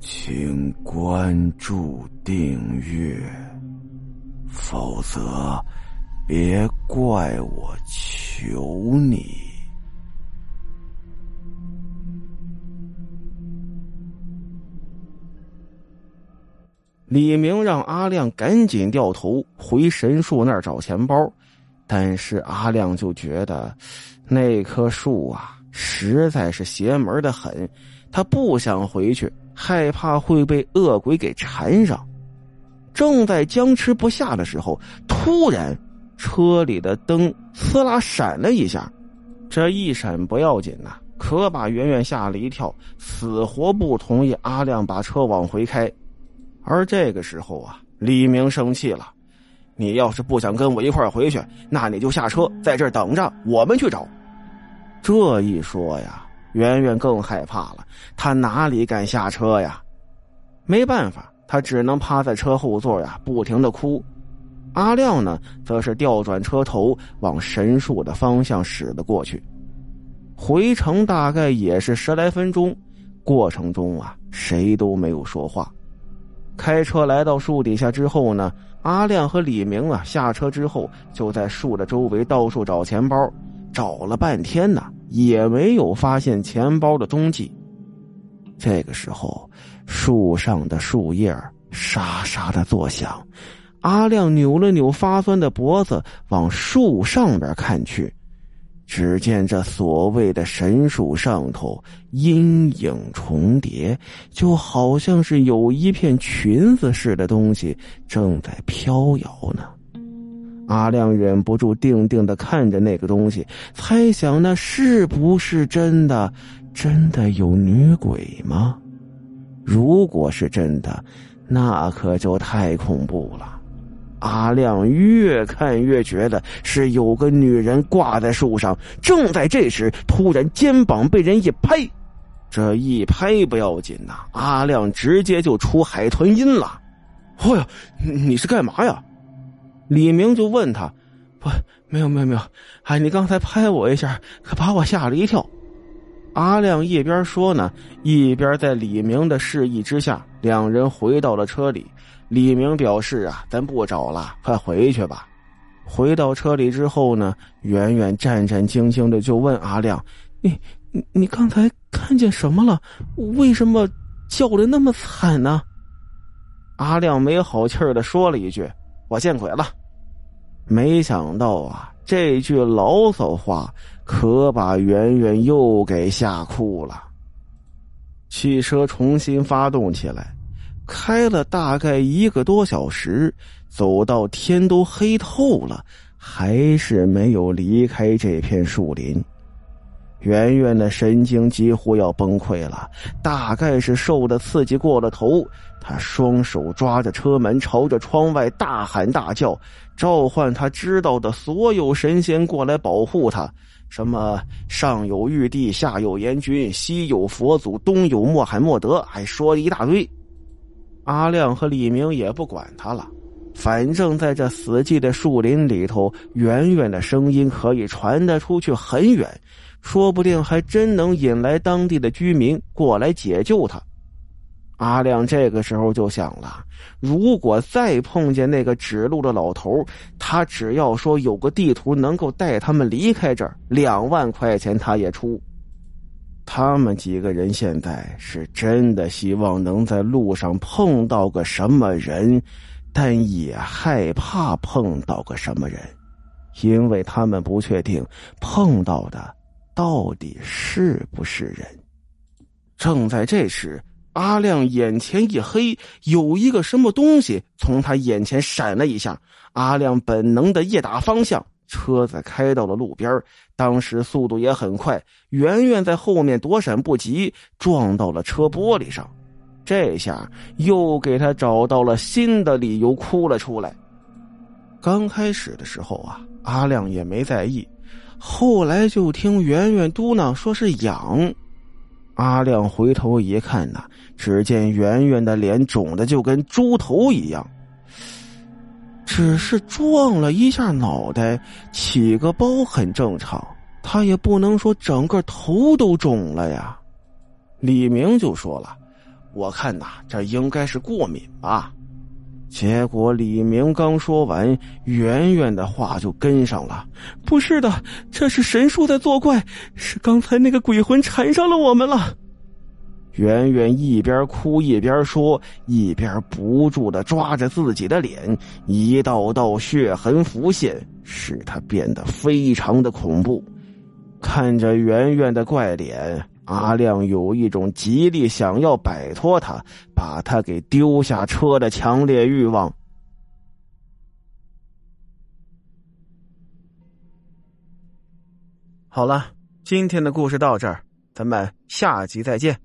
请关注订阅，否则别怪我求你。李明让阿亮赶紧掉头回神树那儿找钱包，但是阿亮就觉得那棵树啊实在是邪门的很，他不想回去。害怕会被恶鬼给缠上，正在僵持不下的时候，突然车里的灯呲啦闪了一下，这一闪不要紧呐，可把圆圆吓了一跳，死活不同意阿亮把车往回开。而这个时候啊，李明生气了：“你要是不想跟我一块回去，那你就下车，在这儿等着，我们去找。”这一说呀。圆圆更害怕了，他哪里敢下车呀？没办法，他只能趴在车后座呀，不停的哭。阿亮呢，则是调转车头往神树的方向驶了过去。回程大概也是十来分钟，过程中啊，谁都没有说话。开车来到树底下之后呢，阿亮和李明啊下车之后，就在树的周围到处找钱包，找了半天呢。也没有发现钱包的踪迹。这个时候，树上的树叶沙沙的作响。阿亮扭了扭发酸的脖子，往树上边看去，只见这所谓的神树上头阴影重叠，就好像是有一片裙子似的东西正在飘摇呢。阿亮忍不住定定的看着那个东西，猜想那是不是真的？真的有女鬼吗？如果是真的，那可就太恐怖了。阿亮越看越觉得是有个女人挂在树上。正在这时，突然肩膀被人一拍，这一拍不要紧呐，阿亮直接就出海豚音了。哎呀，你是干嘛呀？李明就问他：“不，没有，没有，没有。哎，你刚才拍我一下，可把我吓了一跳。”阿亮一边说呢，一边在李明的示意之下，两人回到了车里。李明表示：“啊，咱不找了，快回去吧。”回到车里之后呢，圆圆战战兢兢的就问阿亮：“你，你，你刚才看见什么了？为什么叫的那么惨呢？”阿亮没好气的说了一句：“我见鬼了。”没想到啊，这句牢骚话可把圆圆又给吓哭了。汽车重新发动起来，开了大概一个多小时，走到天都黑透了，还是没有离开这片树林。圆圆的神经几乎要崩溃了，大概是受的刺激过了头。他双手抓着车门，朝着窗外大喊大叫，召唤他知道的所有神仙过来保护他。什么上有玉帝，下有阎君，西有佛祖，东有穆罕默德，还说了一大堆。阿亮和李明也不管他了，反正在这死寂的树林里头，圆圆的声音可以传得出去很远。说不定还真能引来当地的居民过来解救他。阿亮这个时候就想了：如果再碰见那个指路的老头，他只要说有个地图能够带他们离开这儿，两万块钱他也出。他们几个人现在是真的希望能在路上碰到个什么人，但也害怕碰到个什么人，因为他们不确定碰到的。到底是不是人？正在这时，阿亮眼前一黑，有一个什么东西从他眼前闪了一下。阿亮本能的一打方向，车子开到了路边。当时速度也很快，圆圆在后面躲闪不及，撞到了车玻璃上。这下又给他找到了新的理由，哭了出来。刚开始的时候啊，阿亮也没在意。后来就听圆圆嘟囔说是痒，阿亮回头一看呐，只见圆圆的脸肿的就跟猪头一样。只是撞了一下脑袋，起个包很正常，他也不能说整个头都肿了呀。李明就说了：“我看呐，这应该是过敏吧。结果李明刚说完，圆圆的话就跟上了：“不是的，这是神树在作怪，是刚才那个鬼魂缠上了我们了。”圆圆一边哭一边说，一边不住的抓着自己的脸，一道道血痕浮现，使他变得非常的恐怖。看着圆圆的怪脸。阿亮有一种极力想要摆脱他，把他给丢下车的强烈欲望。好了，今天的故事到这儿，咱们下集再见。